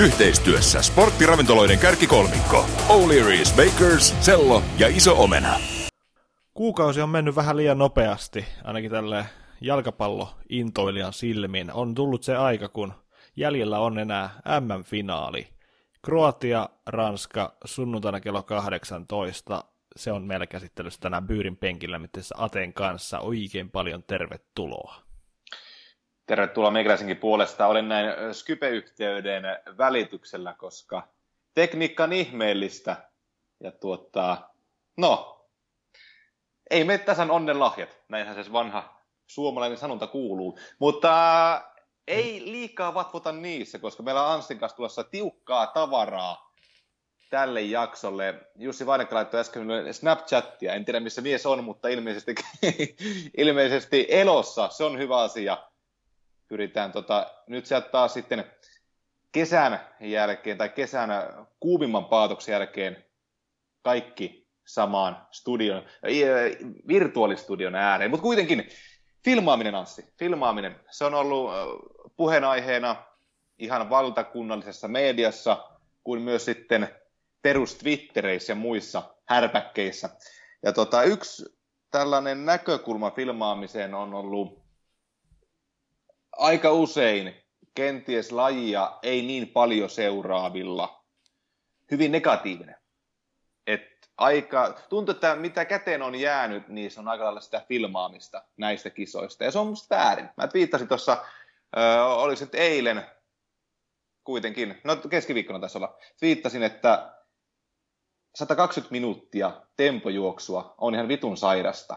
Yhteistyössä sporttiravintoloiden kärkikolmikko O'Leary's Bakers, Sello ja Iso Omena. Kuukausi on mennyt vähän liian nopeasti, ainakin tälle jalkapallointoilijan silmin. On tullut se aika, kun jäljellä on enää M-finaali. Kroatia, Ranska, sunnuntaina kello 18. Se on meillä käsittelyssä tänään Byyrin penkillä, miten Aten kanssa. Oikein paljon tervetuloa. Tervetuloa meikäläisenkin puolesta. Olen näin Skype-yhteyden välityksellä, koska tekniikka on ihmeellistä. Ja tuota, no, ei me tasan onnen lahjat. Näinhän se vanha suomalainen sanonta kuuluu. Mutta ei liikaa vatvota niissä, koska meillä on Anssin kanssa tulossa tiukkaa tavaraa tälle jaksolle. Jussi Vainekka laittoi äsken Snapchattia. En tiedä, missä mies on, mutta ilmeisesti, ilmeisesti elossa. Se on hyvä asia pyritään tota, nyt sieltä taas sitten kesän jälkeen tai kesän kuumimman paatoksen jälkeen kaikki samaan studion, virtuaalistudion ääreen. Mutta kuitenkin filmaaminen, Anssi, filmaaminen, se on ollut puheenaiheena ihan valtakunnallisessa mediassa, kuin myös sitten perus Twittereissä ja muissa härpäkkeissä. Ja tota, yksi tällainen näkökulma filmaamiseen on ollut aika usein kenties lajia ei niin paljon seuraavilla hyvin negatiivinen. Et aika, tuntuu, että mitä käteen on jäänyt, niin se on aika lailla sitä filmaamista näistä kisoista. Ja se on musta väärin. Mä viittasin tuossa, oli se eilen kuitenkin, no keskiviikkona taisi olla, viittasin, että 120 minuuttia tempojuoksua on ihan vitun sairasta.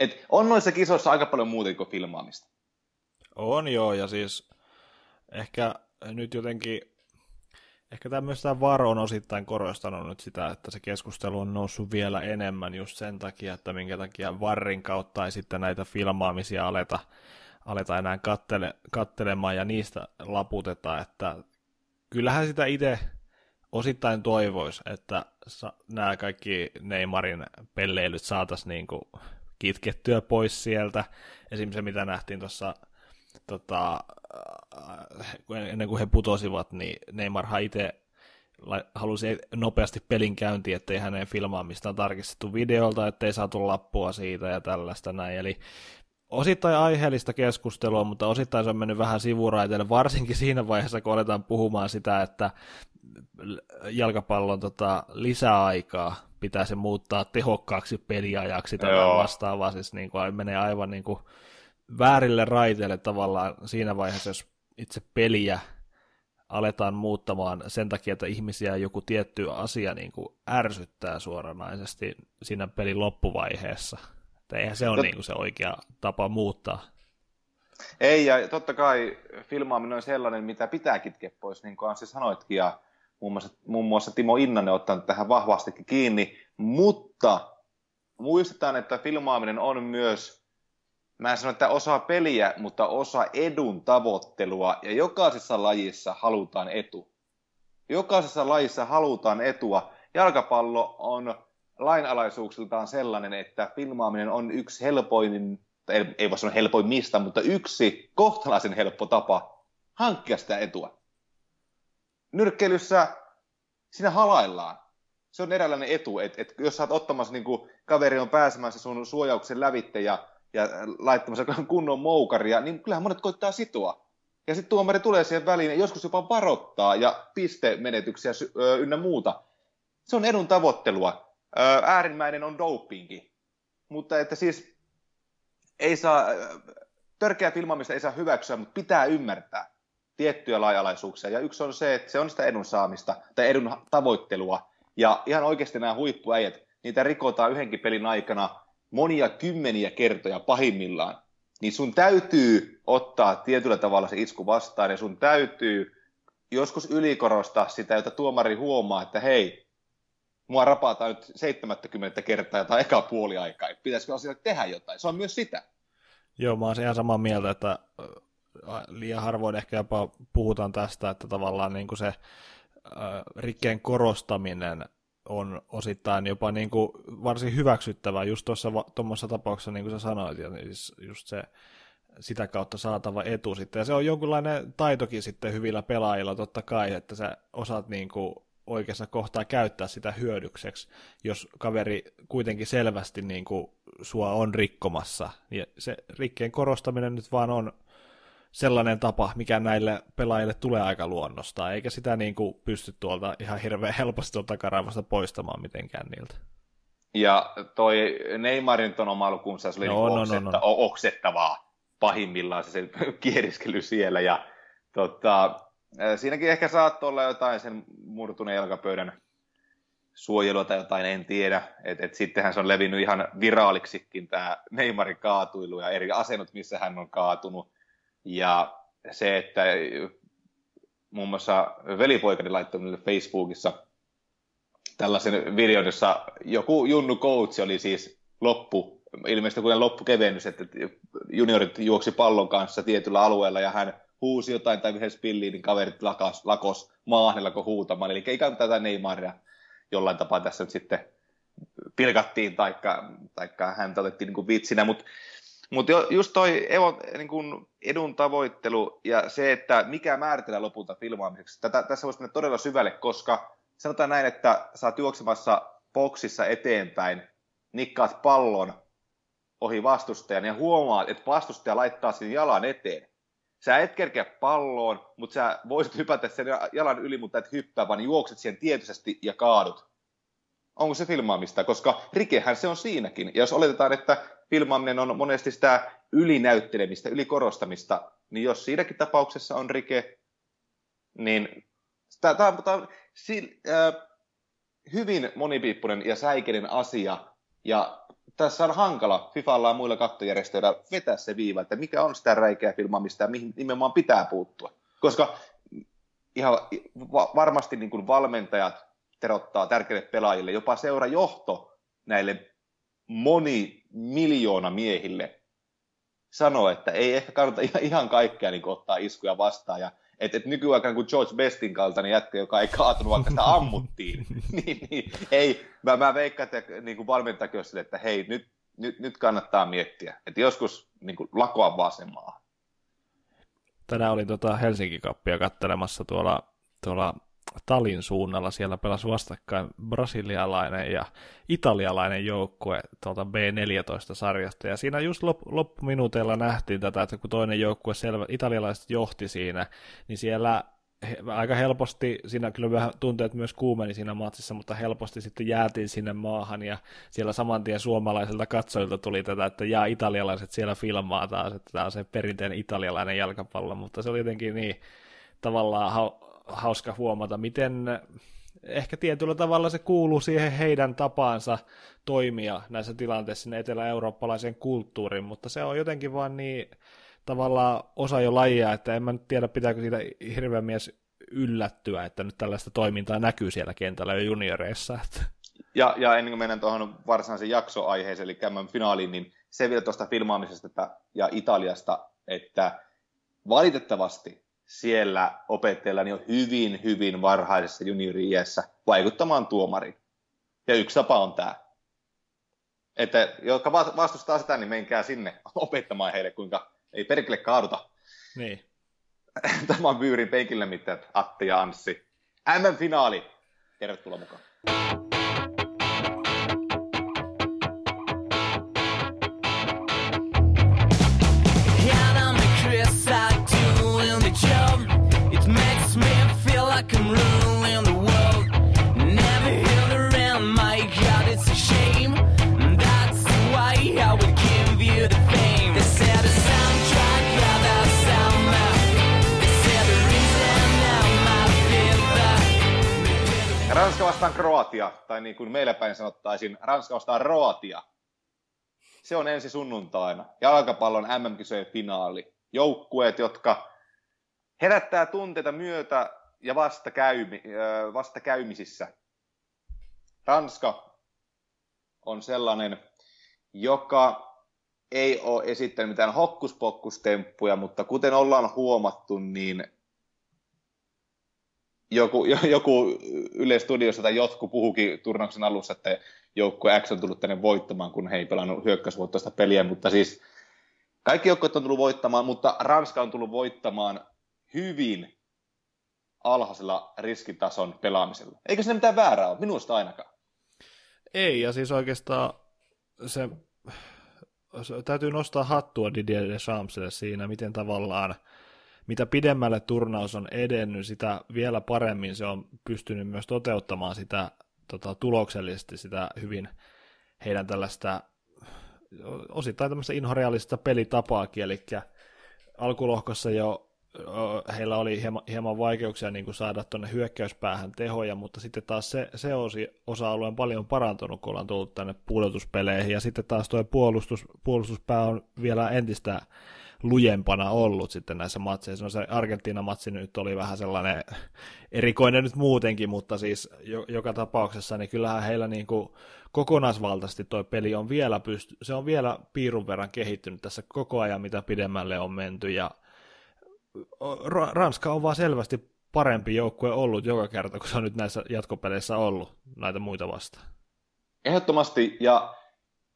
Et on noissa kisoissa aika paljon muuta kuin filmaamista. On joo, ja siis ehkä nyt jotenkin, ehkä tämmöistä VAR on osittain korostanut nyt sitä, että se keskustelu on noussut vielä enemmän just sen takia, että minkä takia VARin kautta ei sitten näitä filmaamisia aleta, aleta enää kattele, kattelemaan ja niistä laputetaan, että kyllähän sitä itse osittain toivoisi, että nämä kaikki Neymarin pelleilyt saataisiin niin kitkettyä pois sieltä. Esimerkiksi se, mitä nähtiin tuossa tota, äh, ennen kuin he putosivat, niin Neymarhan itse halusi nopeasti pelin käyntiin, ettei hänen filmaamistaan tarkistettu videolta, ettei saatu lappua siitä ja tällaista näin. Eli osittain aiheellista keskustelua, mutta osittain se on mennyt vähän sivuraiteille, varsinkin siinä vaiheessa, kun aletaan puhumaan sitä, että jalkapallon tota, lisäaikaa pitäisi muuttaa tehokkaaksi peliajaksi tai vastaavaa, siis niin kuin, menee aivan niin kuin, väärille raiteille tavallaan siinä vaiheessa, jos itse peliä aletaan muuttamaan sen takia, että ihmisiä joku tietty asia niin kuin ärsyttää suoranaisesti siinä pelin loppuvaiheessa. Että eihän se ole Tot... niin kuin se oikea tapa muuttaa. Ei, ja totta kai filmaaminen on sellainen, mitä pitää kitkeä pois, niin kuin Anssi sanoitkin, ja muun muassa, muun muassa Timo Innanen ottanut tähän vahvastikin kiinni, mutta muistetaan, että filmaaminen on myös mä en sano, että osa peliä, mutta osa edun tavoittelua, ja jokaisessa lajissa halutaan etu. Jokaisessa lajissa halutaan etua. Jalkapallo on lainalaisuuksiltaan sellainen, että filmaaminen on yksi helpoin, ei, voi sanoa helpoin mistä, mutta yksi kohtalaisen helppo tapa hankkia sitä etua. Nyrkkeilyssä siinä halaillaan. Se on eräänlainen etu, että et jos sä oot ottamassa, niin kaveri on pääsemässä sun suojauksen lävitte ja ja laittamassa kunnon moukaria, niin kyllähän monet koittaa sitoa. Ja sitten tuomari tulee siihen väliin ja joskus jopa varoittaa ja pistemenetyksiä ynnä muuta. Se on edun tavoittelua. Äärimmäinen on dopingi. Mutta että siis ei saa, törkeä filmaamista ei saa hyväksyä, mutta pitää ymmärtää tiettyjä laajalaisuuksia. Ja yksi on se, että se on sitä edun saamista tai edun tavoittelua. Ja ihan oikeasti nämä huippuäijät, niitä rikotaan yhdenkin pelin aikana monia kymmeniä kertoja pahimmillaan, niin sun täytyy ottaa tietyllä tavalla se isku vastaan ja sun täytyy joskus ylikorostaa sitä, että tuomari huomaa, että hei, mua rapataan nyt 70 kertaa tai eka puoli aikaa, pitäisikö asialle tehdä jotain. Se on myös sitä. Joo, mä oon ihan samaa mieltä, että liian harvoin ehkä jopa puhutaan tästä, että tavallaan niin kuin se rikkeen korostaminen on osittain jopa niin kuin varsin hyväksyttävää just tuossa tuommoisessa tapauksessa, niin kuin sä sanoit, ja siis just se sitä kautta saatava etu sitten. Ja se on jonkunlainen taitokin sitten hyvillä pelaajilla totta kai, että sä osaat niin kuin oikeassa kohtaa käyttää sitä hyödykseksi, jos kaveri kuitenkin selvästi niin kuin sua on rikkomassa. Ja se rikkeen korostaminen nyt vaan on sellainen tapa, mikä näille pelaajille tulee aika luonnosta, eikä sitä niin kuin pysty tuolta ihan hirveän helposti tuolta karavasta poistamaan mitenkään niiltä. Ja toi Neymarin ton oma lukunsa, se oli no, niin no, oksetta, no, no. oksettavaa pahimmillaan se, se kieriskely siellä. Ja tota, siinäkin ehkä saattoi olla jotain sen murtuneen jalkapöydän suojelua tai jotain, en tiedä. Et, et sittenhän se on levinnyt ihan viraaliksikin tämä Neymarin kaatuilu ja eri asennot, missä hän on kaatunut. Ja se, että muun muassa velipoikani laittoi Facebookissa tällaisen videon, jossa joku Junnu Coach oli siis loppu, ilmeisesti kuten loppukevennys, että juniorit juoksi pallon kanssa tietyllä alueella ja hän huusi jotain tai yhdessä pilliin, niin kaverit lakas, lakos maahan kun huutamaan. Eli ikään kuin tätä Neymaria jollain tapaa tässä nyt sitten pilkattiin, taikka, taikka häntä otettiin niin kuin vitsinä, mutta mutta just toi Evo, niin kun edun tavoittelu ja se, että mikä määritellään lopulta filmaamiseksi, tätä, tässä voisi mennä todella syvälle, koska sanotaan näin, että sä oot juoksemassa boksissa eteenpäin, nikkaat pallon ohi vastustajan ja huomaat, että vastustaja laittaa sen jalan eteen. Sä et kerkeä palloon, mutta sä voisit hypätä sen jalan yli, mutta et hyppää, vaan juokset siihen tietoisesti ja kaadut. Onko se filmaamista? Koska rikehän se on siinäkin. Ja jos oletetaan, että filmaaminen on monesti sitä ylinäyttelemistä, ylikorostamista, niin jos siinäkin tapauksessa on rike, niin tämä on äh, hyvin monipiippunen ja säikeinen asia, ja tässä on hankala Fifalla ja muilla kattojärjestöillä vetää se viiva, että mikä on sitä räikeä filmaamista ja mihin nimenomaan pitää puuttua. Koska ihan varmasti niin kuin valmentajat terottaa tärkeille pelaajille, jopa seurajohto näille moni miljoona miehille sanoo, että ei ehkä kannata ihan kaikkea niin ottaa iskuja vastaan. Ja että et nykyaikana kuin George Bestin kaltainen jätkä, joka ei kaatunut, vaikka sitä ammuttiin, niin, niin, ei, mä, mä veikkaan, että niin kuin valmentajakin sille, että hei, nyt, nyt, nyt kannattaa miettiä, että joskus niin kuin, lakoa vasemmaa. Tänään olin tota Helsinki-kappia kattelemassa tuolla, tuolla Talin suunnalla. Siellä pelasi vastakkain brasilialainen ja italialainen joukkue tuolta B14-sarjasta. Ja siinä just lop, loppuminuuteilla nähtiin tätä, että kun toinen joukkue selvä, italialaiset johti siinä, niin siellä he, aika helposti, siinä kyllä vähän tunteet myös kuumeni siinä matsissa, mutta helposti sitten jäätiin sinne maahan ja siellä saman tien suomalaisilta katsojilta tuli tätä, että jaa italialaiset siellä filmaa taas, että tämä on se perinteinen italialainen jalkapallo, mutta se oli jotenkin niin tavallaan hauska huomata, miten ehkä tietyllä tavalla se kuuluu siihen heidän tapaansa toimia näissä tilanteissa sinne etelä-eurooppalaiseen kulttuuriin, mutta se on jotenkin vaan niin tavallaan osa jo lajia, että en mä nyt tiedä, pitääkö siitä hirveän mies yllättyä, että nyt tällaista toimintaa näkyy siellä kentällä jo junioreissa. Ja, ja ennen kuin mennään tuohon varsinaisen jaksoaiheeseen, eli käymään finaaliin, niin se vielä tuosta filmaamisesta ja Italiasta, että valitettavasti siellä opettajalla on hyvin, hyvin varhaisessa juniori-iässä vaikuttamaan tuomariin. Ja yksi tapa on tämä. Että jotka vastustaa sitä, niin menkää sinne opettamaan heille, kuinka ei perkele kaaduta. Niin. Tämä on Byyrin penkillä mitään, Atti ja Anssi. MM-finaali. Tervetuloa mukaan. Ranska vastaan Kroatia, tai niin kuin meillä päin sanottaisiin, Ranska vastaan Roatia. Se on ensi sunnuntaina. Jalkapallon MM-kisojen finaali. Joukkueet, jotka herättää tunteita myötä ja vastakäymi, vastakäymisissä. Ranska on sellainen, joka ei ole esittänyt mitään hokkuspokkustemppuja, mutta kuten ollaan huomattu, niin joku, joku Yle Studiossa tai jotkut puhukin turnauksen alussa, että joukkue X on tullut tänne voittamaan, kun he ei pelannut hyökkäysvoittoista peliä, mutta siis Kaikki joukkueet on tullut voittamaan, mutta Ranska on tullut voittamaan hyvin alhaisella riskitason pelaamisella. Eikö se mitään väärää ole? Minusta ainakaan. Ei, ja siis oikeastaan se, se täytyy nostaa hattua Didier Deschamps siinä, miten tavallaan mitä pidemmälle turnaus on edennyt, sitä vielä paremmin se on pystynyt myös toteuttamaan sitä tota, tuloksellisesti sitä hyvin heidän tällaista osittain tämmöistä inhorealista pelitapaakin, eli alkulohkossa jo heillä oli hieman, hieman vaikeuksia niin kuin saada tuonne hyökkäyspäähän tehoja, mutta sitten taas se, se osi, osa-alue on paljon parantunut, kun ollaan tullut tänne pudotuspeleihin, ja sitten taas tuo puolustus, puolustuspää on vielä entistä lujempana ollut sitten näissä matseissa. No se Argentiina-matsi nyt oli vähän sellainen erikoinen nyt muutenkin, mutta siis jo, joka tapauksessa, niin kyllähän heillä niin kuin kokonaisvaltaisesti tuo peli on vielä pysty, se on vielä piirun verran kehittynyt tässä koko ajan, mitä pidemmälle on menty, ja Ranska on vaan selvästi parempi joukkue ollut joka kerta, kun se on nyt näissä jatkopeleissä ollut näitä muita vastaan. Ehdottomasti, ja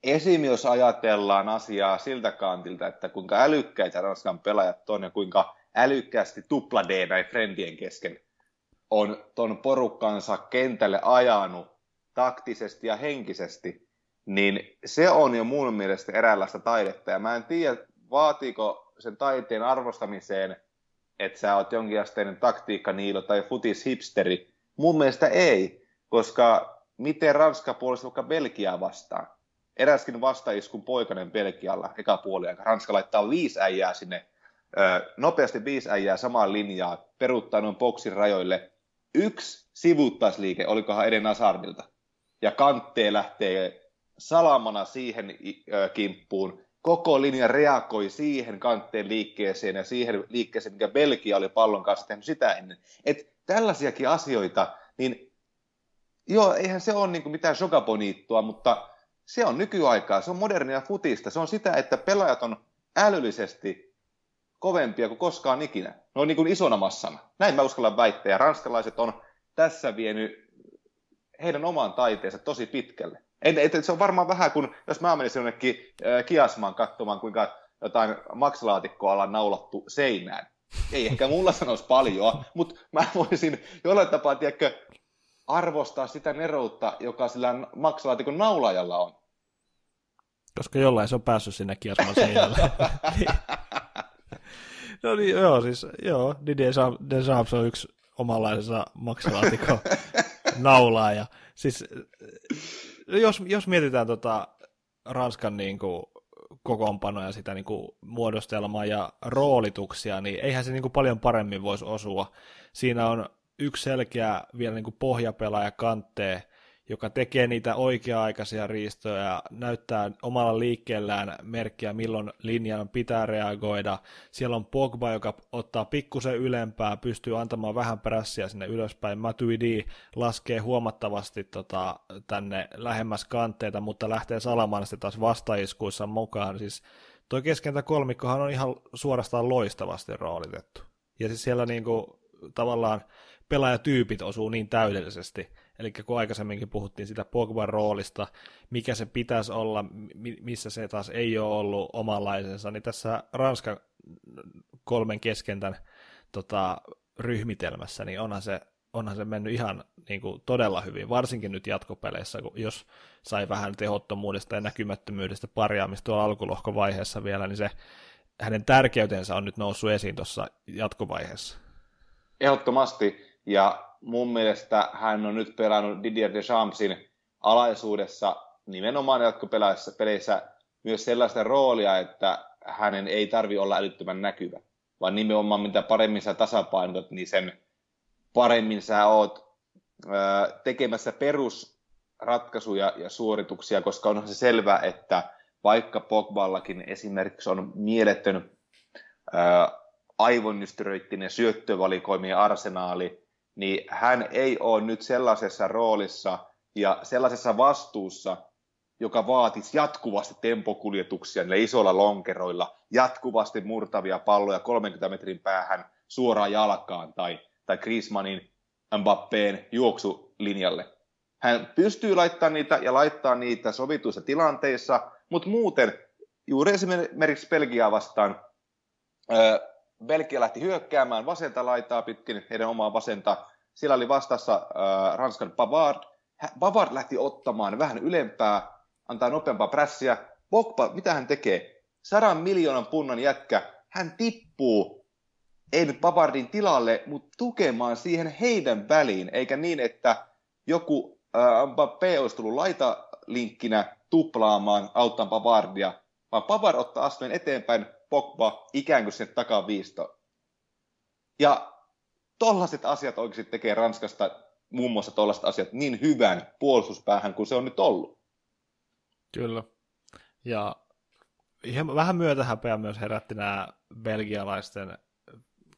esim. jos ajatellaan asiaa siltä kantilta, että kuinka älykkäitä Ranskan pelaajat on ja kuinka älykkäästi tupla D näin friendien kesken on ton porukkansa kentälle ajanut taktisesti ja henkisesti, niin se on jo mun mielestä eräänlaista taidetta. Ja mä en tiedä, vaatiiko sen taiteen arvostamiseen, että sä oot jonkinasteinen taktiikkaniilo tai futishipsteri. Mun mielestä ei, koska miten Ranska puolesta vaikka Belgiaa vastaan? Eräskin vastaiskun poikainen Belgialla eka puoli aika. Ranska laittaa viisi äijää sinne, nopeasti viisi äijää samaan linjaan, peruuttaa noin boksin rajoille. Yksi sivuuttaisliike, olikohan Eden Azardilta. Ja kanttee lähtee salamana siihen kimppuun. Koko linja reagoi siihen kantteen liikkeeseen ja siihen liikkeeseen, mikä Belgia oli pallon kanssa tehnyt sitä ennen. Et tällaisiakin asioita, niin joo, eihän se ole niin mitään shokaponiittua, mutta se on nykyaikaa, se on modernia futista, se on sitä, että pelaajat on älyllisesti kovempia kuin koskaan ikinä. Ne on niin kuin isona massana. Näin mä uskallan väittää, ja ranskalaiset on tässä vienyt heidän oman taiteensa tosi pitkälle. En, et, et se on varmaan vähän kuin, jos mä menisin jonnekin äh, kiasmaan katsomaan, kuinka jotain maksalaatikkoa ollaan naulattu seinään. Ei ehkä mulla sanoisi paljon, mutta mä voisin jollain tapaa, tiedätkö, arvostaa sitä neroutta, joka sillä maksalaatikon naulajalla on. Koska jollain se on päässyt sinne kiasman seinälle. no niin, joo, siis joo, Didier Deschamps on yksi omanlaisensa maksalaatikon naulaaja. Siis jos, jos mietitään tota Ranskan niin kuin, kokoonpanoja, sitä niin kuin, muodostelmaa ja roolituksia, niin eihän se niin kuin, paljon paremmin voisi osua. Siinä on yksi selkeä vielä niin kuin pohjapelaaja kanttee, joka tekee niitä oikea-aikaisia riistoja ja näyttää omalla liikkeellään merkkiä, milloin linjan pitää reagoida. Siellä on Pogba, joka ottaa pikkusen ylempää, pystyy antamaan vähän prässiä sinne ylöspäin. Matuidi laskee huomattavasti tota, tänne lähemmäs kantteita, mutta lähtee salamaan sitten taas vastaiskuissa mukaan. Siis toi keskentä kolmikkohan on ihan suorastaan loistavasti roolitettu. Ja siis siellä niinku, tavallaan pelaajatyypit osuu niin täydellisesti. Eli kun aikaisemminkin puhuttiin sitä Pogban roolista, mikä se pitäisi olla, missä se taas ei ole ollut omanlaisensa, niin tässä Ranskan kolmen keskentän tota, ryhmitelmässä, niin onhan se, onhan se mennyt ihan niin kuin, todella hyvin, varsinkin nyt jatkopeleissä, kun jos sai vähän tehottomuudesta ja näkymättömyydestä parjaamista tuolla alkulohkovaiheessa vielä, niin se hänen tärkeytensä on nyt noussut esiin tuossa jatkovaiheessa. Ehdottomasti, ja mun mielestä hän on nyt pelannut Didier Deschampsin alaisuudessa nimenomaan jatkopeleissä peleissä myös sellaista roolia, että hänen ei tarvi olla älyttömän näkyvä, vaan nimenomaan mitä paremmin sä tasapainotat, niin sen paremmin sä oot tekemässä perusratkaisuja ja suorituksia, koska onhan se selvä, että vaikka Pogballakin esimerkiksi on mieletön aivonnystyröittinen syöttövalikoimien arsenaali, niin hän ei ole nyt sellaisessa roolissa ja sellaisessa vastuussa, joka vaatisi jatkuvasti tempokuljetuksia niillä isoilla lonkeroilla, jatkuvasti murtavia palloja 30 metrin päähän suoraan jalkaan tai, tai Griezmannin Mbappeen juoksulinjalle. Hän pystyy laittamaan niitä ja laittaa niitä sovituissa tilanteissa, mutta muuten juuri esimerkiksi Belgiaa vastaan. Belgia lähti hyökkäämään vasenta laitaa pitkin heidän omaa vasenta. Siellä oli vastassa Ranskan Pavard. Pavard lähti ottamaan vähän ylempää, antaa nopeampaa prässiä. Pogba, mitä hän tekee? Sadan miljoonan punnan jätkä. Hän tippuu, ei nyt Pavardin tilalle, mutta tukemaan siihen heidän väliin, eikä niin, että joku äh, Mbappé olisi tullut laitalinkkinä tuplaamaan auttaa Pavardia, vaan Pavard ottaa askeleen eteenpäin, Pogba ikään kuin sen takaviisto. Ja tollaiset asiat oikeasti tekee Ranskasta muun muassa tollaiset asiat niin hyvän puolustuspäähän kuin se on nyt ollut. Kyllä. Ja ihan vähän myötähäpeä myös herätti nämä belgialaisten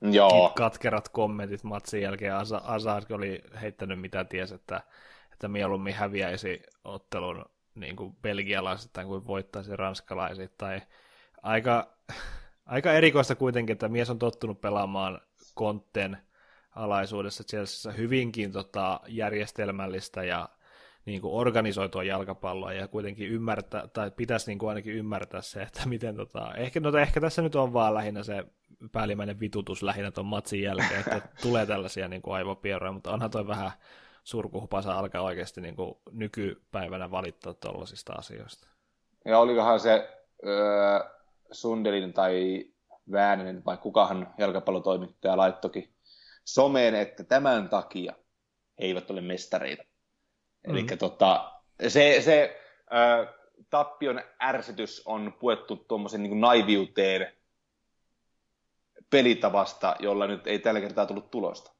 Joo. katkerat kommentit matsin jälkeen. Azar oli heittänyt mitä ties, että, että mieluummin häviäisi ottelun niin kuin belgialaisittain kuin voittaisi Tai Aika, aika erikoista kuitenkin, että mies on tottunut pelaamaan kontten alaisuudessa Chelseassa hyvinkin tota, järjestelmällistä ja niin kuin organisoitua jalkapalloa ja kuitenkin ymmärtää, tai pitäisi niin kuin ainakin ymmärtää se, että miten tota, ehkä, no, ehkä tässä nyt on vaan lähinnä se päällimmäinen vitutus lähinnä tuon matsin jälkeen, että tulee tällaisia niin kuin aivopieroja, mutta onhan toi vähän surkuhupasa alkaa oikeasti niin kuin nykypäivänä valittaa tuollaisista asioista. Ja olikohan se öö, Sundelin tai Vääninen vai kukahan jalkapallotoimittaja laittokin someen, että tämän takia he eivät ole mestareita. Mm. Eli tota, se, se äh, tappion ärsytys on puettu tuommoisen niin naiviuteen pelitavasta, jolla nyt ei tällä kertaa tullut tulosta.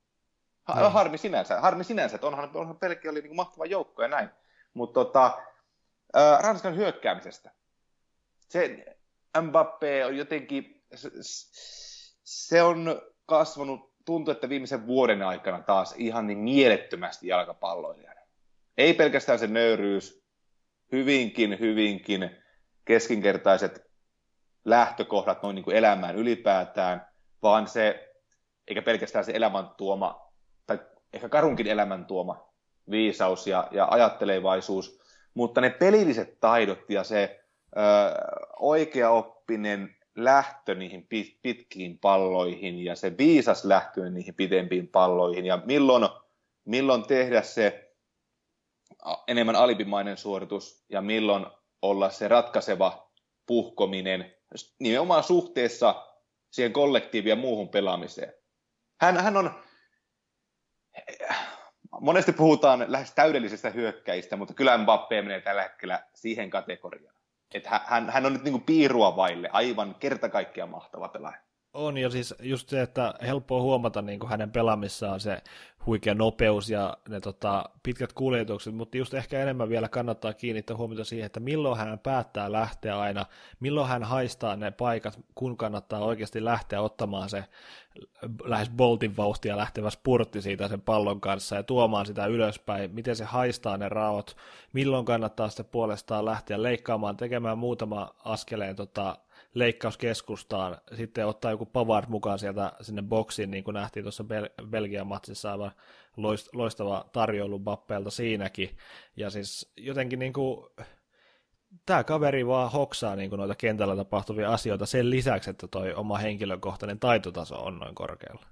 Ha- mm. Harmi sinänsä, harmi sinänsä, että onhan, onhan pelkki oli niin mahtava joukko ja näin. Mutta tota, äh, Ranskan hyökkäämisestä. Se Mbappé on jotenkin, se on kasvanut, tuntuu, että viimeisen vuoden aikana taas ihan niin mielettömästi jalkapalloilijana. Ei pelkästään se nöyryys, hyvinkin, hyvinkin keskinkertaiset lähtökohdat noin niin kuin elämään ylipäätään, vaan se, eikä pelkästään se elämän tuoma, tai ehkä karunkin elämän tuoma viisaus ja, ja ajattelevaisuus, mutta ne pelilliset taidot ja se ö, oikeaoppinen lähtö niihin pit, pitkiin palloihin ja se viisas lähtö niihin pitempiin palloihin ja milloin, milloin tehdä se enemmän alibimainen suoritus ja milloin olla se ratkaiseva puhkominen nimenomaan suhteessa siihen kollektiiviin ja muuhun pelaamiseen. Hän, hän on, monesti puhutaan lähes täydellisestä hyökkäistä, mutta kyllä Mbappé menee tällä hetkellä siihen kategoriaan. Että hän, hän on nyt niin kuin piirua vaille, aivan kerta kaikkiaan mahtava pelaaja. On, ja siis just se, että helppoa huomata niin kuin hänen pelaamissaan se huikea nopeus ja ne tota, pitkät kuljetukset, mutta just ehkä enemmän vielä kannattaa kiinnittää huomiota siihen, että milloin hän päättää lähteä aina, milloin hän haistaa ne paikat, kun kannattaa oikeasti lähteä ottamaan se lähes Boltin vauhtia lähtevä spurtti siitä sen pallon kanssa ja tuomaan sitä ylöspäin, miten se haistaa ne raot, milloin kannattaa sitten puolestaan lähteä leikkaamaan, tekemään muutama askeleen tota, leikkauskeskustaan, sitten ottaa joku Pavard mukaan sieltä sinne boksiin, niin kuin nähtiin tuossa Bel- Belgian matsissa, aivan loistava tarjoulu Bappelta siinäkin, ja siis jotenkin niin kuin, tämä kaveri vaan hoksaa niin kuin noita kentällä tapahtuvia asioita sen lisäksi, että toi oma henkilökohtainen taitotaso on noin korkealla.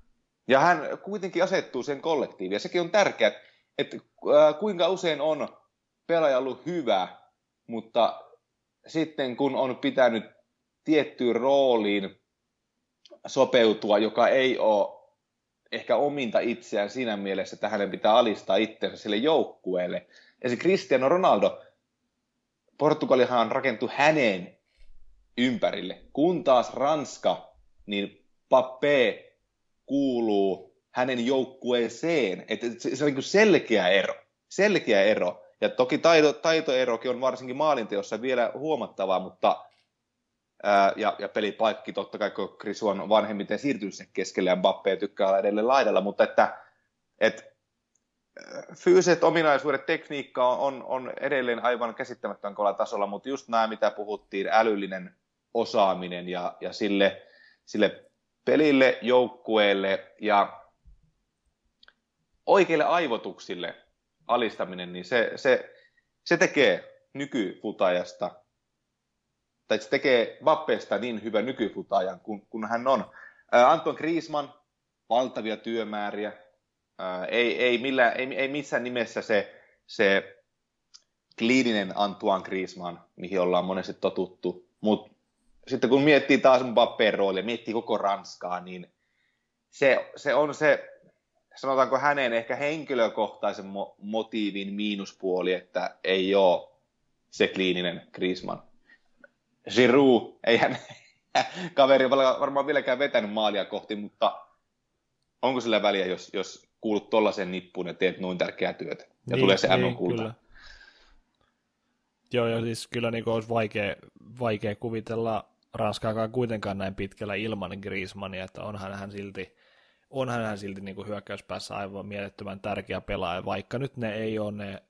Ja hän kuitenkin asettuu sen kollektiiviin, ja sekin on tärkeää, että kuinka usein on pelaaja ollut hyvä, mutta sitten kun on pitänyt tiettyyn rooliin sopeutua, joka ei ole ehkä ominta itseään siinä mielessä, että hänen pitää alistaa itsensä sille joukkueelle. Ja se Cristiano Ronaldo, Portugalihan rakentui hänen ympärille, kun taas Ranska, niin Pape kuuluu hänen joukkueeseen. Että se, on niin selkeä ero. Selkeä ero. Ja toki taito, taitoerokin on varsinkin maalinteossa vielä huomattavaa, mutta ja, ja pelipaikki totta kai, kun Chris on vanhemmiten siirtynyt sen keskelle ja Mbappé tykkää olla edelleen laidalla, mutta että et, fyysiset ominaisuudet, tekniikka on, on, edelleen aivan käsittämättömän kovalla tasolla, mutta just nämä, mitä puhuttiin, älyllinen osaaminen ja, ja sille, sille pelille, joukkueelle ja oikeille aivotuksille alistaminen, niin se, se, se tekee nykyfutajasta tai se tekee Vappeesta niin hyvän nykyfutaajan kun, kun hän on. Ää, Anton Griezmann, valtavia työmääriä, ää, ei, ei, millään, ei, ei missään nimessä se, se kliininen Antoine Griezmann, mihin ollaan monesti totuttu, mutta sitten kun miettii taas Mbappeen roolia, miettii koko Ranskaa, niin se, se on se, sanotaanko hänen ehkä henkilökohtaisen mo- motiivin miinuspuoli, että ei ole se kliininen Griezmann. Giroud, ei hän, kaveri varmaan vieläkään vetänyt maalia kohti, mutta onko sillä väliä, jos, jos kuulut tuollaisen nippuun ja teet noin tärkeää työtä? Ja niin, tulee se niin, kulta. Joo, ja siis kyllä niin olisi vaikea, vaikea kuvitella Ranskaakaan kuitenkaan näin pitkällä ilman Griezmannia, että onhan hän silti, onhan hän silti niin kuin hyökkäyspäässä aivan mielettömän tärkeä pelaaja, vaikka nyt ne ei ole ne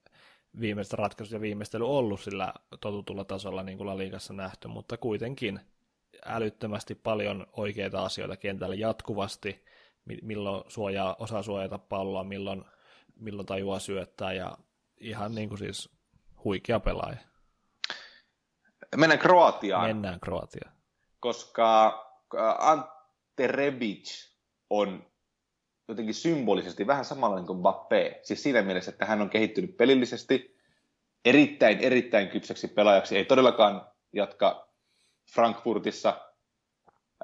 viimeiset ratkaisut ja viimeistely ollut sillä totutulla tasolla niin kuin La Ligassa nähty, mutta kuitenkin älyttömästi paljon oikeita asioita kentällä jatkuvasti, milloin suojaa, osaa suojata palloa, milloin, milloin tajuaa syöttää ja ihan niin kuin siis huikea pelaaja. Mennään Kroatiaan. Mennään Kroatiaan. Koska äh, Ante Rebic on jotenkin symbolisesti vähän samanlainen kuin Bappe. Siis siinä mielessä, että hän on kehittynyt pelillisesti erittäin, erittäin kypsäksi pelaajaksi. Ei todellakaan jatka Frankfurtissa.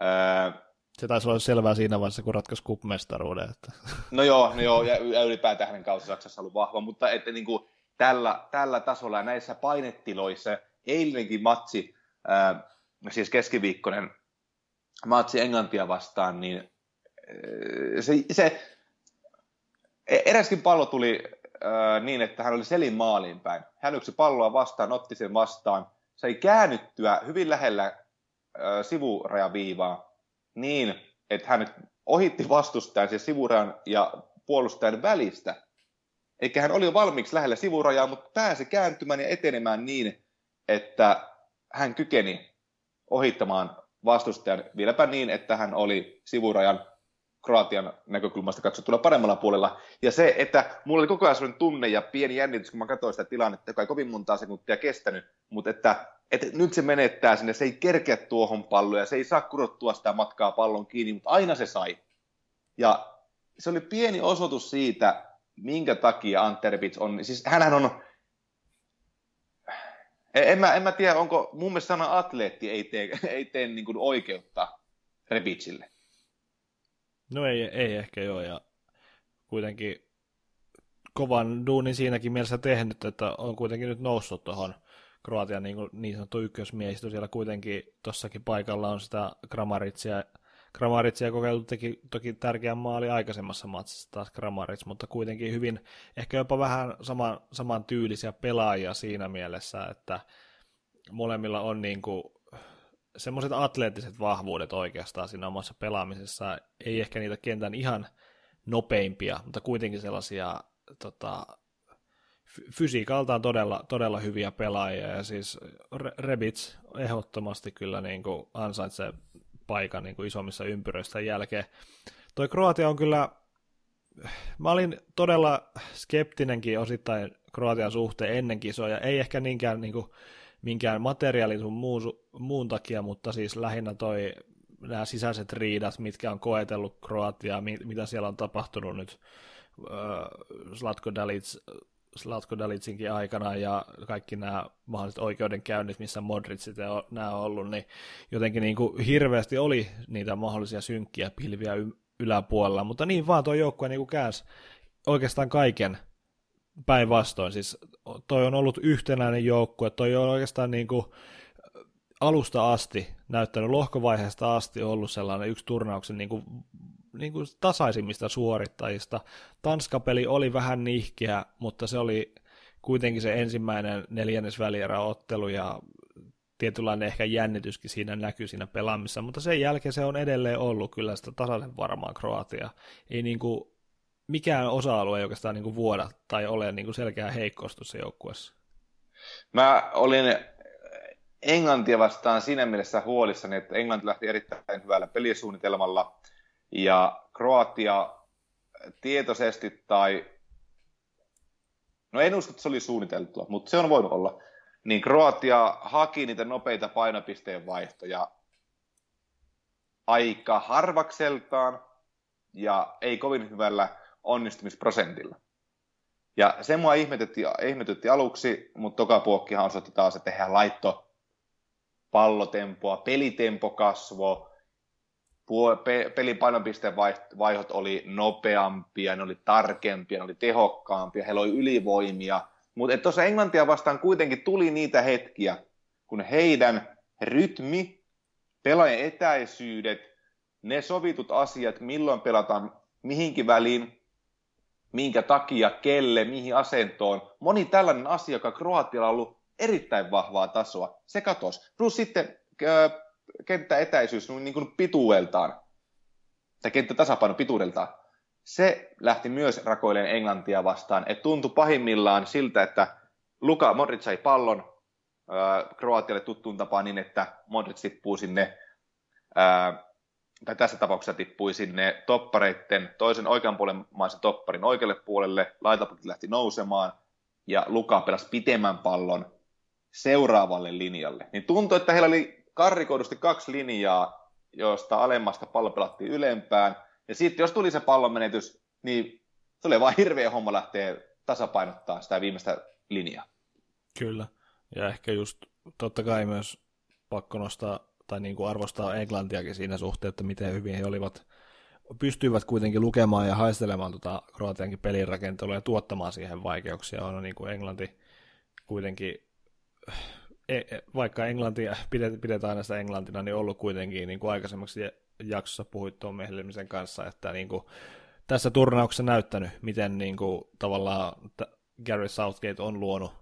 Ää... Se taisi olla selvää siinä vaiheessa, kun ratkaisi kuppmestaruuden. Että... No joo, no joo ja, ja ylipäätään hänen kausi Saksassa ollut vahva, mutta että niin kuin tällä, tällä tasolla ja näissä painettiloissa, eilenkin matsi, ää, siis keskiviikkoinen matsi Englantia vastaan, niin se, se eräskin pallo tuli äh, niin, että hän oli selin maaliin päin. Hän yksi palloa vastaan, otti sen vastaan, sai käännyttyä hyvin lähellä äh, sivurajaviivaa niin, että hän ohitti vastustajan sen sivurajan ja puolustajan välistä. Eikä hän oli jo valmiiksi lähellä sivurajaa, mutta pääsi kääntymään ja etenemään niin, että hän kykeni ohittamaan vastustajan vieläpä niin, että hän oli sivurajan Kroatian näkökulmasta katsottuna paremmalla puolella. Ja se, että mulla oli koko ajan sellainen tunne ja pieni jännitys, kun mä katsoin sitä tilannetta, joka ei kovin montaa sekuntia kestänyt, mutta että, että nyt se menettää sinne, se ei kerkeä tuohon palloon ja se ei saa kurottua sitä matkaa pallon kiinni, mutta aina se sai. Ja se oli pieni osoitus siitä, minkä takia Anterbic on, siis hänhän on, en mä, en mä tiedä, onko, mun mielestä sana atleetti ei tee, ei tee niin oikeutta Rebicille. No ei, ei ehkä joo, ja kuitenkin kovan duunin siinäkin mielessä tehnyt, että on kuitenkin nyt noussut tuohon Kroatian niin, niin sanottu ykkösmiehistö. Siellä kuitenkin tuossakin paikalla on sitä Gramaritsia, Gramaritsia kokeiltu teki toki tärkeän maali aikaisemmassa matsissa taas Gramarits, mutta kuitenkin hyvin ehkä jopa vähän saman, saman tyylisiä pelaajia siinä mielessä, että molemmilla on niin kuin semmoiset atleettiset vahvuudet oikeastaan siinä omassa pelaamisessa, ei ehkä niitä kentän ihan nopeimpia, mutta kuitenkin sellaisia tota, fysiikaltaan todella, todella hyviä pelaajia, ja siis Rebits ehdottomasti kyllä niin kuin ansaitsee paikan niin kuin isommissa ympyröistä jälkeen. Toi Kroatia on kyllä, mä olin todella skeptinenkin osittain Kroatian suhteen ennen kisoja, ei ehkä niinkään niin kuin, minkään materiaalin sun muun, muun takia, mutta siis lähinnä toi nämä sisäiset riidat, mitkä on koetellut Kroatiaa, mitä siellä on tapahtunut nyt Slatko Dalic, Slatko Dalitsinkin aikana ja kaikki nämä mahdolliset oikeudenkäynnit, missä Modric ja nämä on ollut, niin jotenkin niin kuin hirveästi oli niitä mahdollisia synkkiä pilviä yläpuolella, mutta niin vaan tuo joukkue niin käänsi oikeastaan kaiken päinvastoin. Siis toi on ollut yhtenäinen joukkue, toi on oikeastaan niin kuin alusta asti näyttänyt, lohkovaiheesta asti ollut sellainen yksi turnauksen niin kuin, niin kuin tasaisimmista suorittajista. Tanskapeli oli vähän nihkeä, mutta se oli kuitenkin se ensimmäinen neljännes välieräottelu ja tietynlainen ehkä jännityskin siinä näkyy siinä pelaamissa, mutta sen jälkeen se on edelleen ollut kyllä sitä tasaisen varmaa Kroatia. Ei niin kuin mikään osa-alue ei oikeastaan niin kuin vuoda tai ole niin kuin selkeä heikkous tuossa joukkueessa. Mä olin Englantia vastaan siinä mielessä huolissani, että Englanti lähti erittäin hyvällä pelisuunnitelmalla ja Kroatia tietoisesti tai no en usko, että se oli suunniteltua, mutta se on voinut olla. niin Kroatia haki niitä nopeita painopisteen vaihtoja aika harvakseltaan ja ei kovin hyvällä onnistumisprosentilla. Ja se mua ihmetytti, ihmetytti aluksi, mutta toka puokkihan osoitti taas, että hän laitto pallotempoa, pelitempo kasvo, pelin painopisteen vaihot oli nopeampia, ne oli tarkempia, ne oli tehokkaampia, heillä oli ylivoimia. Mutta tuossa Englantia vastaan kuitenkin tuli niitä hetkiä, kun heidän rytmi, pelaajan etäisyydet, ne sovitut asiat, milloin pelataan mihinkin väliin, minkä takia, kelle, mihin asentoon. Moni tällainen asia, joka Kroatialla on ollut erittäin vahvaa tasoa, se katosi. Plus sitten äh, kenttäetäisyys niin kuin pituudeltaan, tai kenttätasapaino pituudeltaan, se lähti myös rakoileen Englantia vastaan. Et tuntui pahimmillaan siltä, että Luka Modric sai pallon äh, Kroatialle tuttuun tapaan niin, että Modric tippuu sinne äh, tai tässä tapauksessa tippui sinne toppareitten, toisen oikean puolen maisen topparin oikealle puolelle, laitapukki lähti nousemaan, ja Luka pelasi pitemmän pallon seuraavalle linjalle. Niin tuntui, että heillä oli karrikoidusti kaksi linjaa, josta alemmasta pallo pelattiin ylempään, ja sitten jos tuli se pallon menetys, niin se oli vain hirveä homma lähteä tasapainottaa sitä viimeistä linjaa. Kyllä, ja ehkä just totta kai myös pakko nostaa tai niin kuin arvostaa Englantiakin siinä suhteessa, että miten hyvin he olivat, pystyivät kuitenkin lukemaan ja haistelemaan tuota Kroatiankin pelirakentelua ja tuottamaan siihen vaikeuksia. On niin kuin Englanti kuitenkin, e, e, vaikka Englantia pidetään aina sitä Englantina, niin ollut kuitenkin niin kuin aikaisemmaksi jaksossa puhuit tuon Mehlemisen kanssa, että niin kuin tässä turnauksessa näyttänyt, miten niin kuin, tavallaan Gary Southgate on luonut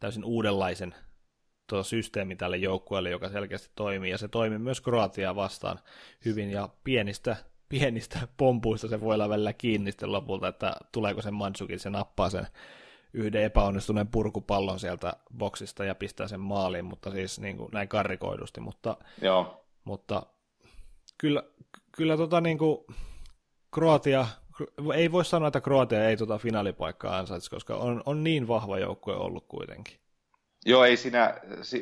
täysin uudenlaisen tuota systeemi tälle joukkueelle, joka selkeästi toimii, ja se toimii myös Kroatiaa vastaan hyvin, ja pienistä, pienistä pompuista se voi olla välillä kiinni sitten lopulta, että tuleeko se Mandzukic, se nappaa sen yhden epäonnistuneen purkupallon sieltä boksista ja pistää sen maaliin, mutta siis niin kuin näin karrikoidusti, mutta, Joo. mutta kyllä, kyllä tota niin kuin Kroatia, ei voi sanoa, että Kroatia ei tuota finaalipaikkaa ansaitse, koska on, on niin vahva joukkue ollut kuitenkin. Joo, ei siinä,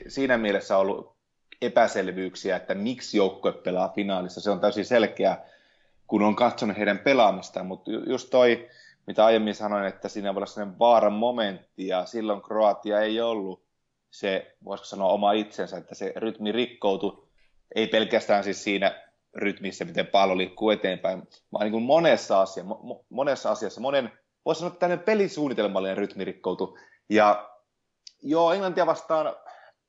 siinä mielessä ollut epäselvyyksiä, että miksi joukkue pelaa finaalissa. Se on täysin selkeä, kun on katsonut heidän pelaamistaan, mutta just toi, mitä aiemmin sanoin, että siinä voi olla sellainen vaaran momentti, ja silloin Kroatia ei ollut se, voisiko sanoa, oma itsensä, että se rytmi rikkoutui, ei pelkästään siis siinä rytmissä, miten pallo liikkuu eteenpäin, vaan niin kuin monessa, asia, mo, monessa asiassa, monen, voisi sanoa, että tämmöinen pelisuunnitelmallinen rytmi rikkoutui, ja Joo, Englantia vastaan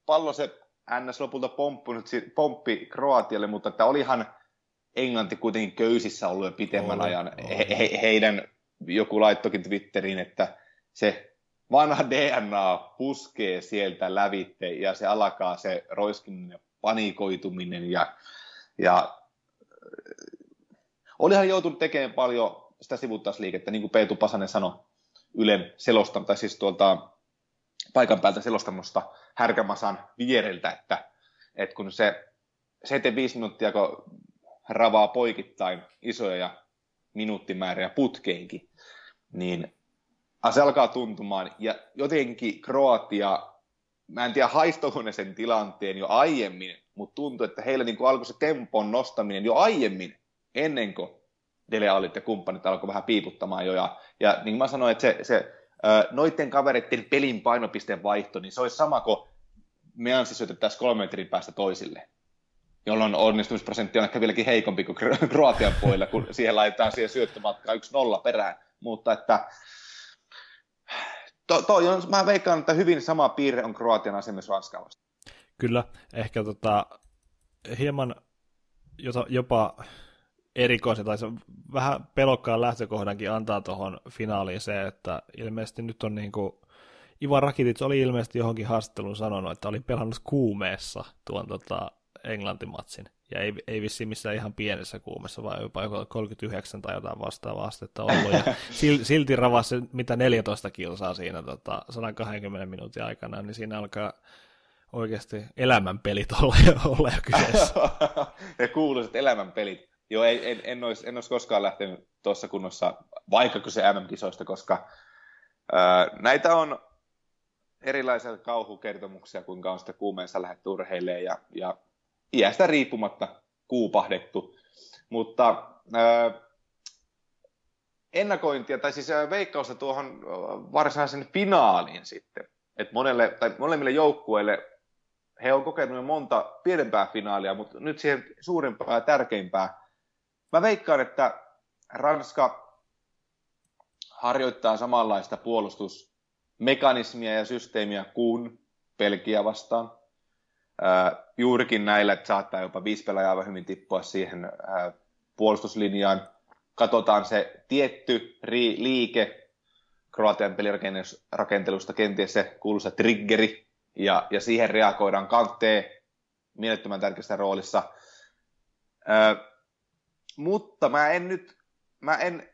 pallo se NS lopulta pomppunut, pomppi Kroatialle, mutta että olihan Englanti kuitenkin köysissä ollut jo pitemmän oli, ajan. He, he, heidän joku laittokin Twitteriin, että se vanha DNA puskee sieltä lävitte ja se alkaa se roiskiminen ja panikoituminen ja, ja olihan joutunut tekemään paljon sitä sivuttaisliikettä, niin kuin Peetu Pasanen sanoi Ylen selostan, tai siis tuolta paikan päältä selostamosta Härkämasan viereltä, että, että kun se 75 minuuttia, kun ravaa poikittain isoja minuuttimääriä putkeenkin, niin se alkaa tuntumaan. Ja jotenkin Kroatia, mä en tiedä haistoiko ne sen tilanteen jo aiemmin, mutta tuntuu, että heillä niin alkoi se tempon nostaminen jo aiemmin, ennen kuin Dele ja kumppanit alkoi vähän piiputtamaan jo. Ja, ja niin mä sanoin, että se, se noiden kavereiden pelin painopisteen vaihto, niin se olisi sama kuin me ansisyötettäisiin kolme metrin päästä toisille jolloin onnistumisprosentti on ehkä vieläkin heikompi kuin Kroatian puolella, kun siihen laitetaan siihen syöttömatkaan yksi nolla perään. Mutta että to, toi on, mä veikkaan, että hyvin sama piirre on Kroatian asemassa Ranskan Kyllä, ehkä tota, hieman jopa erikoisen, tai se vähän pelokkaan lähtökohdankin antaa tuohon finaaliin se, että ilmeisesti nyt on niin kuin, Ivan Rakitic oli ilmeisesti johonkin haastatteluun sanonut, että oli pelannut kuumeessa tuon tota, Englantimatsin. Ja ei, ei vissiin missään ihan pienessä kuumessa, vaan jopa 39 tai jotain vastaavaa astetta ollut. Ja silti ravasi mitä 14 kilsaa siinä tota, 120 minuutin aikana, niin siinä alkaa oikeasti elämänpelit olla, olla jo kyseessä. ne kuuluiset elämänpelit. Joo, ei, en, en, olisi, en olisi koskaan lähtenyt tuossa kunnossa, vaikka se MM-kisoista, koska ää, näitä on erilaisia kauhukertomuksia, kuinka on sitä kuumeensa lähdetty urheilemaan ja, ja iästä riippumatta kuupahdettu. Mutta ää, ennakointia, tai siis veikkausta tuohon varsinaisen finaaliin sitten. Että monelle, tai molemmille joukkueille he on kokenut monta pienempää finaalia, mutta nyt siihen suurimpaa ja tärkeimpää. Mä veikkaan, että Ranska harjoittaa samanlaista puolustusmekanismia ja systeemiä kuin Belgia vastaan. Juurikin näillä, että saattaa jopa viisi pelaajaa hyvin tippua siihen puolustuslinjaan. Katsotaan se tietty liike Kroatian pelirakentelusta, kenties se kuuluisa triggeri, ja, ja siihen reagoidaan kanttee mielettömän tärkeässä roolissa. Mutta mä en nyt, mä en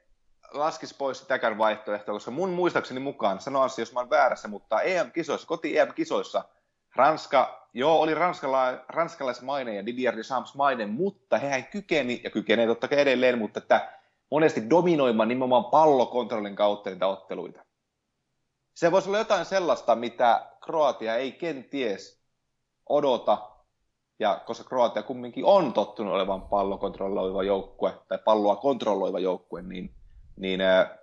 laskis pois sitäkään vaihtoehtoa, koska mun muistaakseni mukaan, sanoa jos mä oon väärässä, mutta EM-kisoissa, koti-EM-kisoissa, Ranska, joo, oli ranskala, ranskalaismainen ja Didier Deschamps mainen, mutta hehän kykeni, ja kykenee totta kai edelleen, mutta että monesti dominoimaan nimenomaan pallokontrollin kautta niitä otteluita. Se voisi olla jotain sellaista, mitä Kroatia ei kenties odota, ja koska Kroatia kumminkin on tottunut olevan pallokontrolloiva joukkue, tai palloa kontrolloiva joukkue, niin, niin ää,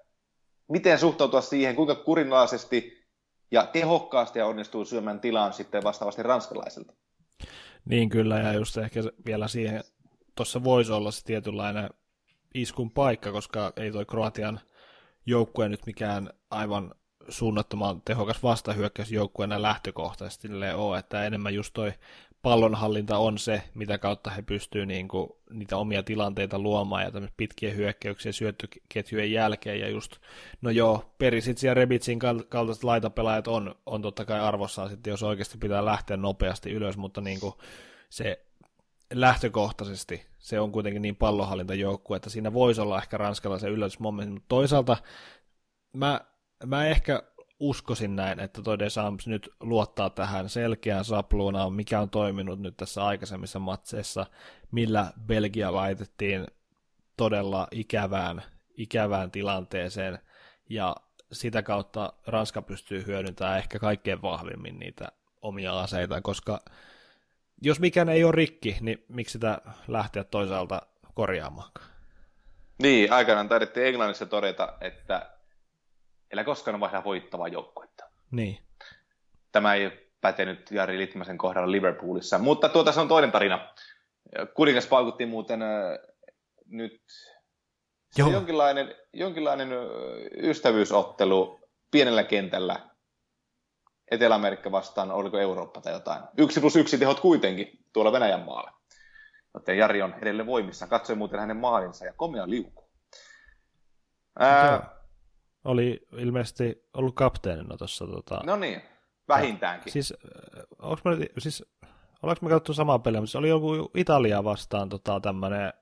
miten suhtautua siihen, kuinka kurinalaisesti ja tehokkaasti ja onnistuu syömään tilaan sitten vastaavasti ranskalaisilta? Niin kyllä, ja just ehkä vielä siihen, tuossa voisi olla se tietynlainen iskun paikka, koska ei toi Kroatian joukkue nyt mikään aivan suunnattoman tehokas vastahyökkäysjoukkue enää lähtökohtaisesti ole, että enemmän just toi pallonhallinta on se, mitä kautta he pystyvät niinku niitä omia tilanteita luomaan ja pitkiä hyökkäyksiä syöttyketjujen jälkeen. Ja just, no joo, Perisits ja Rebitsin kaltaiset laitapelaajat on, on totta kai arvossaan sitten, jos oikeasti pitää lähteä nopeasti ylös, mutta niinku se lähtökohtaisesti se on kuitenkin niin pallonhallintajoukkue, että siinä voisi olla ehkä ranskalaisen yllätysmomentti, mutta toisaalta mä mä ehkä uskoisin näin, että toi Desamps nyt luottaa tähän selkeään sapluunaan, mikä on toiminut nyt tässä aikaisemmissa matseissa, millä Belgia laitettiin todella ikävään, ikävään tilanteeseen, ja sitä kautta Ranska pystyy hyödyntämään ehkä kaikkein vahvimmin niitä omia aseita, koska jos mikään ei ole rikki, niin miksi sitä lähteä toisaalta korjaamaan? Niin, aikanaan taidettiin Englannissa todeta, että älä koskaan vaihda voittavaa joukkuetta. Niin. Tämä ei päte nyt Jari Litmasen kohdalla Liverpoolissa, mutta tuota se on toinen tarina. Kuningas paukutti muuten äh, nyt Joo. jonkinlainen, jonkinlainen ystävyysottelu pienellä kentällä Etelä-Amerikka vastaan, oliko Eurooppa tai jotain. Yksi plus yksi tehot kuitenkin tuolla Venäjän maalla. Joten Jari on edelleen voimissa. Katsoin muuten hänen maalinsa ja komea liuku. Ää, oli ilmeisesti ollut kapteenina tuossa. Tota... No niin, vähintäänkin. Ja, siis, onko me, siis, ollaanko me katsottu samaa peliä, mutta se oli joku Italia vastaan tota, tämmöinen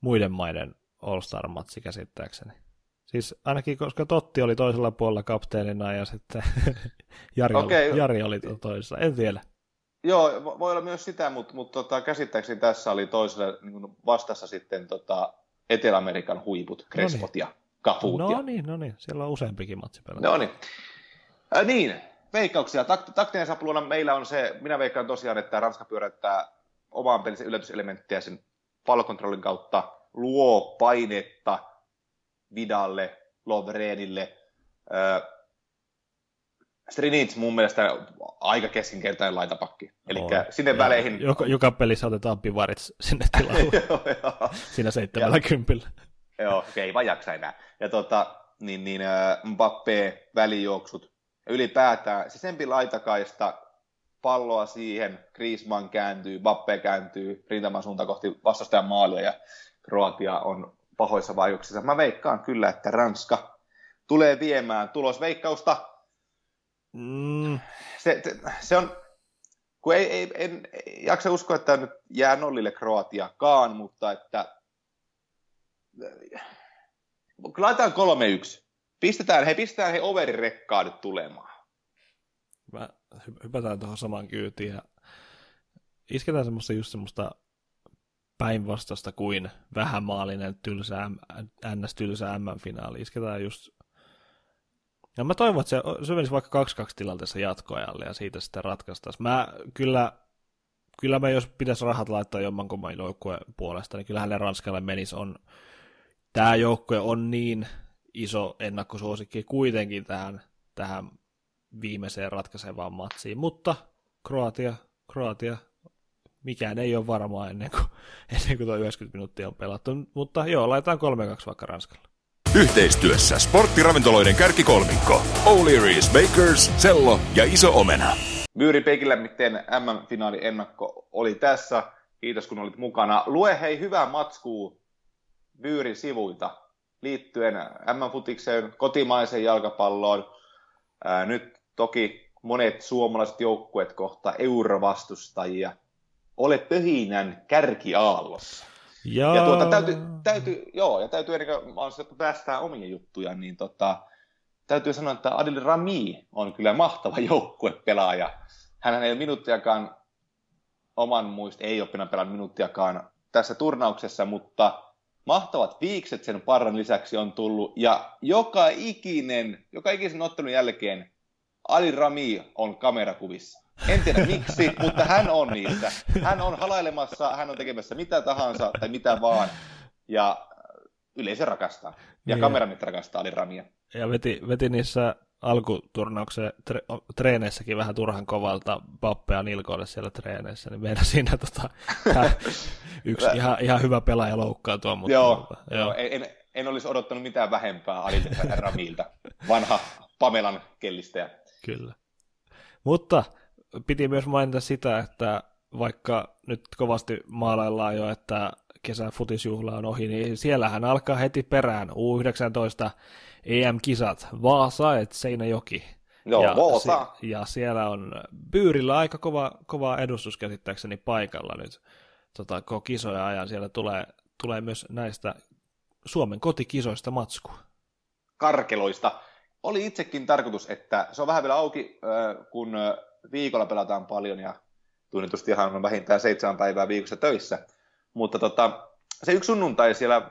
muiden maiden All-Star-matsi käsittääkseni. Siis ainakin, koska Totti oli toisella puolella kapteenina ja sitten Jari, okay. oli, Jari oli toisessa, en tiedä. Joo, voi olla myös sitä, mutta, mutta tota, käsittääkseni tässä oli toisella niin vastassa sitten tota, Etelä-Amerikan huiput, Crespot no niin. ja Kafut. No ja... niin, no niin, siellä on useampikin matsi pelata. No niin. Äh, niin, veikkauksia. Tak- taktinen sapluuna meillä on se, minä veikkaan tosiaan, että Ranska pyörättää omaan pelinsä yllätyselementtiä sen pallokontrollin kautta, luo painetta Vidalle, Lovrenille. Äh, Strinic mun mielestä aika keskinkertainen laitapakki. Eli sinne väleihin... Joka, joka pelissä otetaan pivarit sinne tilalle. Siinä seitsemällä kympillä. Joo, okei, okay, vaan jaksa enää. Ja tota, niin, niin äh, Mbappé, välijuoksut, ylipäätään se sempi laitakaista, palloa siihen, Griezmann kääntyy, Mbappé kääntyy rintaman suuntaan kohti vastustajan maalia, ja Kroatia on pahoissa vaikeuksissa. Mä veikkaan kyllä, että Ranska tulee viemään tulosveikkausta. Mm. Se, se, se on, kun ei, ei, en jaksa uskoa, että nyt jää nollille Kroatiakaan, mutta että laitetaan 3-1. Pistetään, he pistetään he overin rekkaa nyt tulemaan. Mä hypätään tuohon samaan kyytiin ja isketään semmoista just semmoista päinvastasta kuin vähämaalinen tylsä, ns. tylsä M-finaali. Isketään just Ja mä toivon, että se, se menisi vaikka 2-2 tilanteessa jatkoajalle ja siitä sitten ratkaistaisiin. Mä kyllä, kyllä mä jos pitäisi rahat laittaa jommankumman joukkueen puolesta, niin kyllähän ne Ranskalle menisi. On, tämä joukkue on niin iso ennakkosuosikki kuitenkin tähän, tähän viimeiseen ratkaisevaan matsiin, mutta Kroatia, Kroatia, mikään ei ole varmaa ennen kuin, ennen kuin tuo 90 minuuttia on pelattu, mutta joo, laitetaan 3-2 vaikka Ranskalle. Yhteistyössä sporttiravintoloiden kärkikolmikko. O'Leary's Bakers, Sello ja Iso Omena. Myyri Pekillä, miten M-finaali ennakko oli tässä. Kiitos kun olit mukana. Lue hei hyvää matskua Myyrin sivuilta liittyen M-futikseen, kotimaiseen jalkapalloon. Ää, nyt toki monet suomalaiset joukkueet kohta eurovastustajia. Ole pöhinän kärkiaallossa. Ja, ja tuota, täytyy, täytyy, joo, ja täytyy ennen kuin mä päästään omia juttuja, niin tota, täytyy sanoa, että Adil Rami on kyllä mahtava joukkuepelaaja. Hän ei minuuttiakaan oman muista, ei ole pelannut minuuttiakaan tässä turnauksessa, mutta mahtavat viikset sen parran lisäksi on tullut, ja joka ikinen, joka ikisen ottelun jälkeen Ali Rami on kamerakuvissa. En tiedä miksi, mutta hän on niissä. Hän on halailemassa, hän on tekemässä mitä tahansa tai mitä vaan. Ja yleisö rakastaa. Ja niin. kameranit rakastaa Ali Ramia. Ja veti, veti niissä alkuturnauksen tre, treeneissäkin vähän turhan kovalta pappea nilkoille siellä treeneissä, niin meidän siinä tota, yksi ihan, ihan hyvä pelaaja loukkaantua. Mutta, joo, mutta, joo. En, en, en, olisi odottanut mitään vähempää Ali Ramilta, vanha Pamelan kellistäjä. Kyllä. Mutta piti myös mainita sitä, että vaikka nyt kovasti maalaillaan jo, että kesän futisjuhla on ohi, niin siellähän alkaa heti perään U19 EM-kisat, Vaasa et Seinäjoki. Joo, ja, Vaasa. Si- ja siellä on Byyrillä aika kova, kova edustus käsittääkseni paikalla nyt tota, kisoja ajan. Siellä tulee, tulee myös näistä Suomen kotikisoista matskua. Karkeloista. Oli itsekin tarkoitus, että se on vähän vielä auki, kun viikolla pelataan paljon ja ihan on vähintään seitsemän päivää viikossa töissä. Mutta tota, se yksi sunnuntai siellä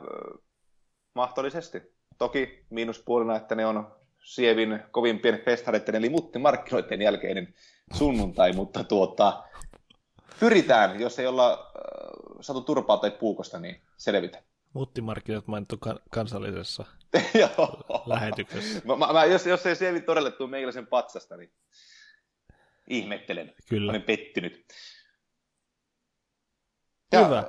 mahdollisesti. Toki miinuspuolena, että ne on Sievin kovimpien festareiden eli muttimarkkinoiden jälkeinen sunnuntai, mutta tuota, pyritään, jos ei olla äh, saatu turpaa tai puukosta, niin selvitä. Muttimarkkinat mainittu kan- kansallisessa lähetyksessä. mä, mä, jos, jos ei Sievi todelle tule meikäläisen patsasta, niin ihmettelen. Kyllä. Olen pettynyt. Ja, Hyvä.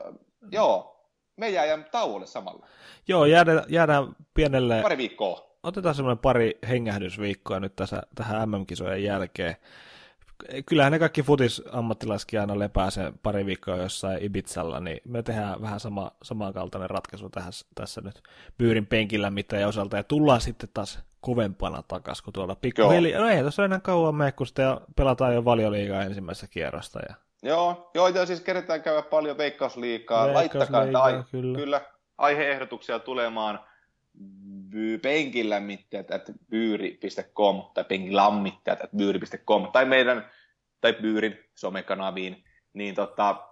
Joo, me jäädään tauolle samalla. Joo, jäädään, jäädään pienelle... Pari viikkoa. Otetaan semmoinen pari hengähdysviikkoa nyt tässä, tähän MM-kisojen jälkeen. Kyllähän ne kaikki futis-ammattilaiskin aina lepää se pari viikkoa jossain Ibizalla, niin me tehdään vähän sama, samankaltainen ratkaisu tähän, tässä nyt Byyrin penkillä mitään osalta, ja tullaan sitten taas kovempana takas, kun tuolla pikkuhiljaa, no ei tuossa enää kauan mene, kun sitten pelataan jo valioliigaa ensimmäisessä kierrosta. Ja... Joo, joo, ja siis kerätään käydä paljon veikkausliikaa, laittakaa ai, kyllä. kyllä aiheehdotuksia tulemaan penkilämmittäjät at byyri.com tai penkilammittajat at byyri.com tai meidän tai byyrin somekanaviin, niin tota,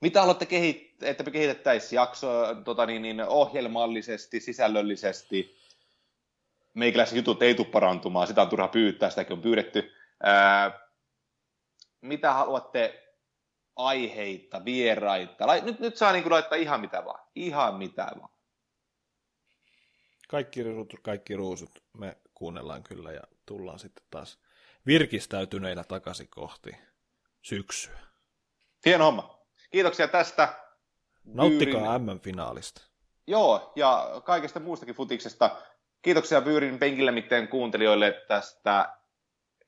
mitä haluatte kehittää, että me kehitettäisiin jaksoa tota niin, niin ohjelmallisesti, sisällöllisesti, meikäläiset jutut ei tule parantumaan, sitä on turha pyytää, sitäkin on pyydetty. Ää, mitä haluatte aiheita, vieraita? Nyt, nyt saa niin kuin laittaa ihan mitä vaan. Ihan mitä vaan. Kaikki ruusut, kaikki ruusut me kuunnellaan kyllä ja tullaan sitten taas virkistäytyneinä takaisin kohti syksyä. Hieno homma. Kiitoksia tästä. Nauttikaa M-finaalista. Joo, ja kaikesta muustakin futiksesta. Kiitoksia Vyyrin penkillä mitään kuuntelijoille tästä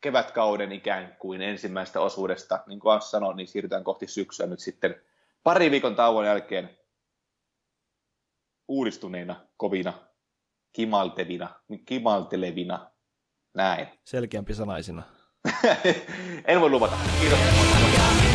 kevätkauden ikään kuin ensimmäistä osuudesta. Niin kuin Ans sanoi, niin siirrytään kohti syksyä nyt sitten pari viikon tauon jälkeen uudistuneina, kovina, kimaltevina, kimaltelevina, näin. Selkeämpi sanaisina. en voi luvata. Kiitos.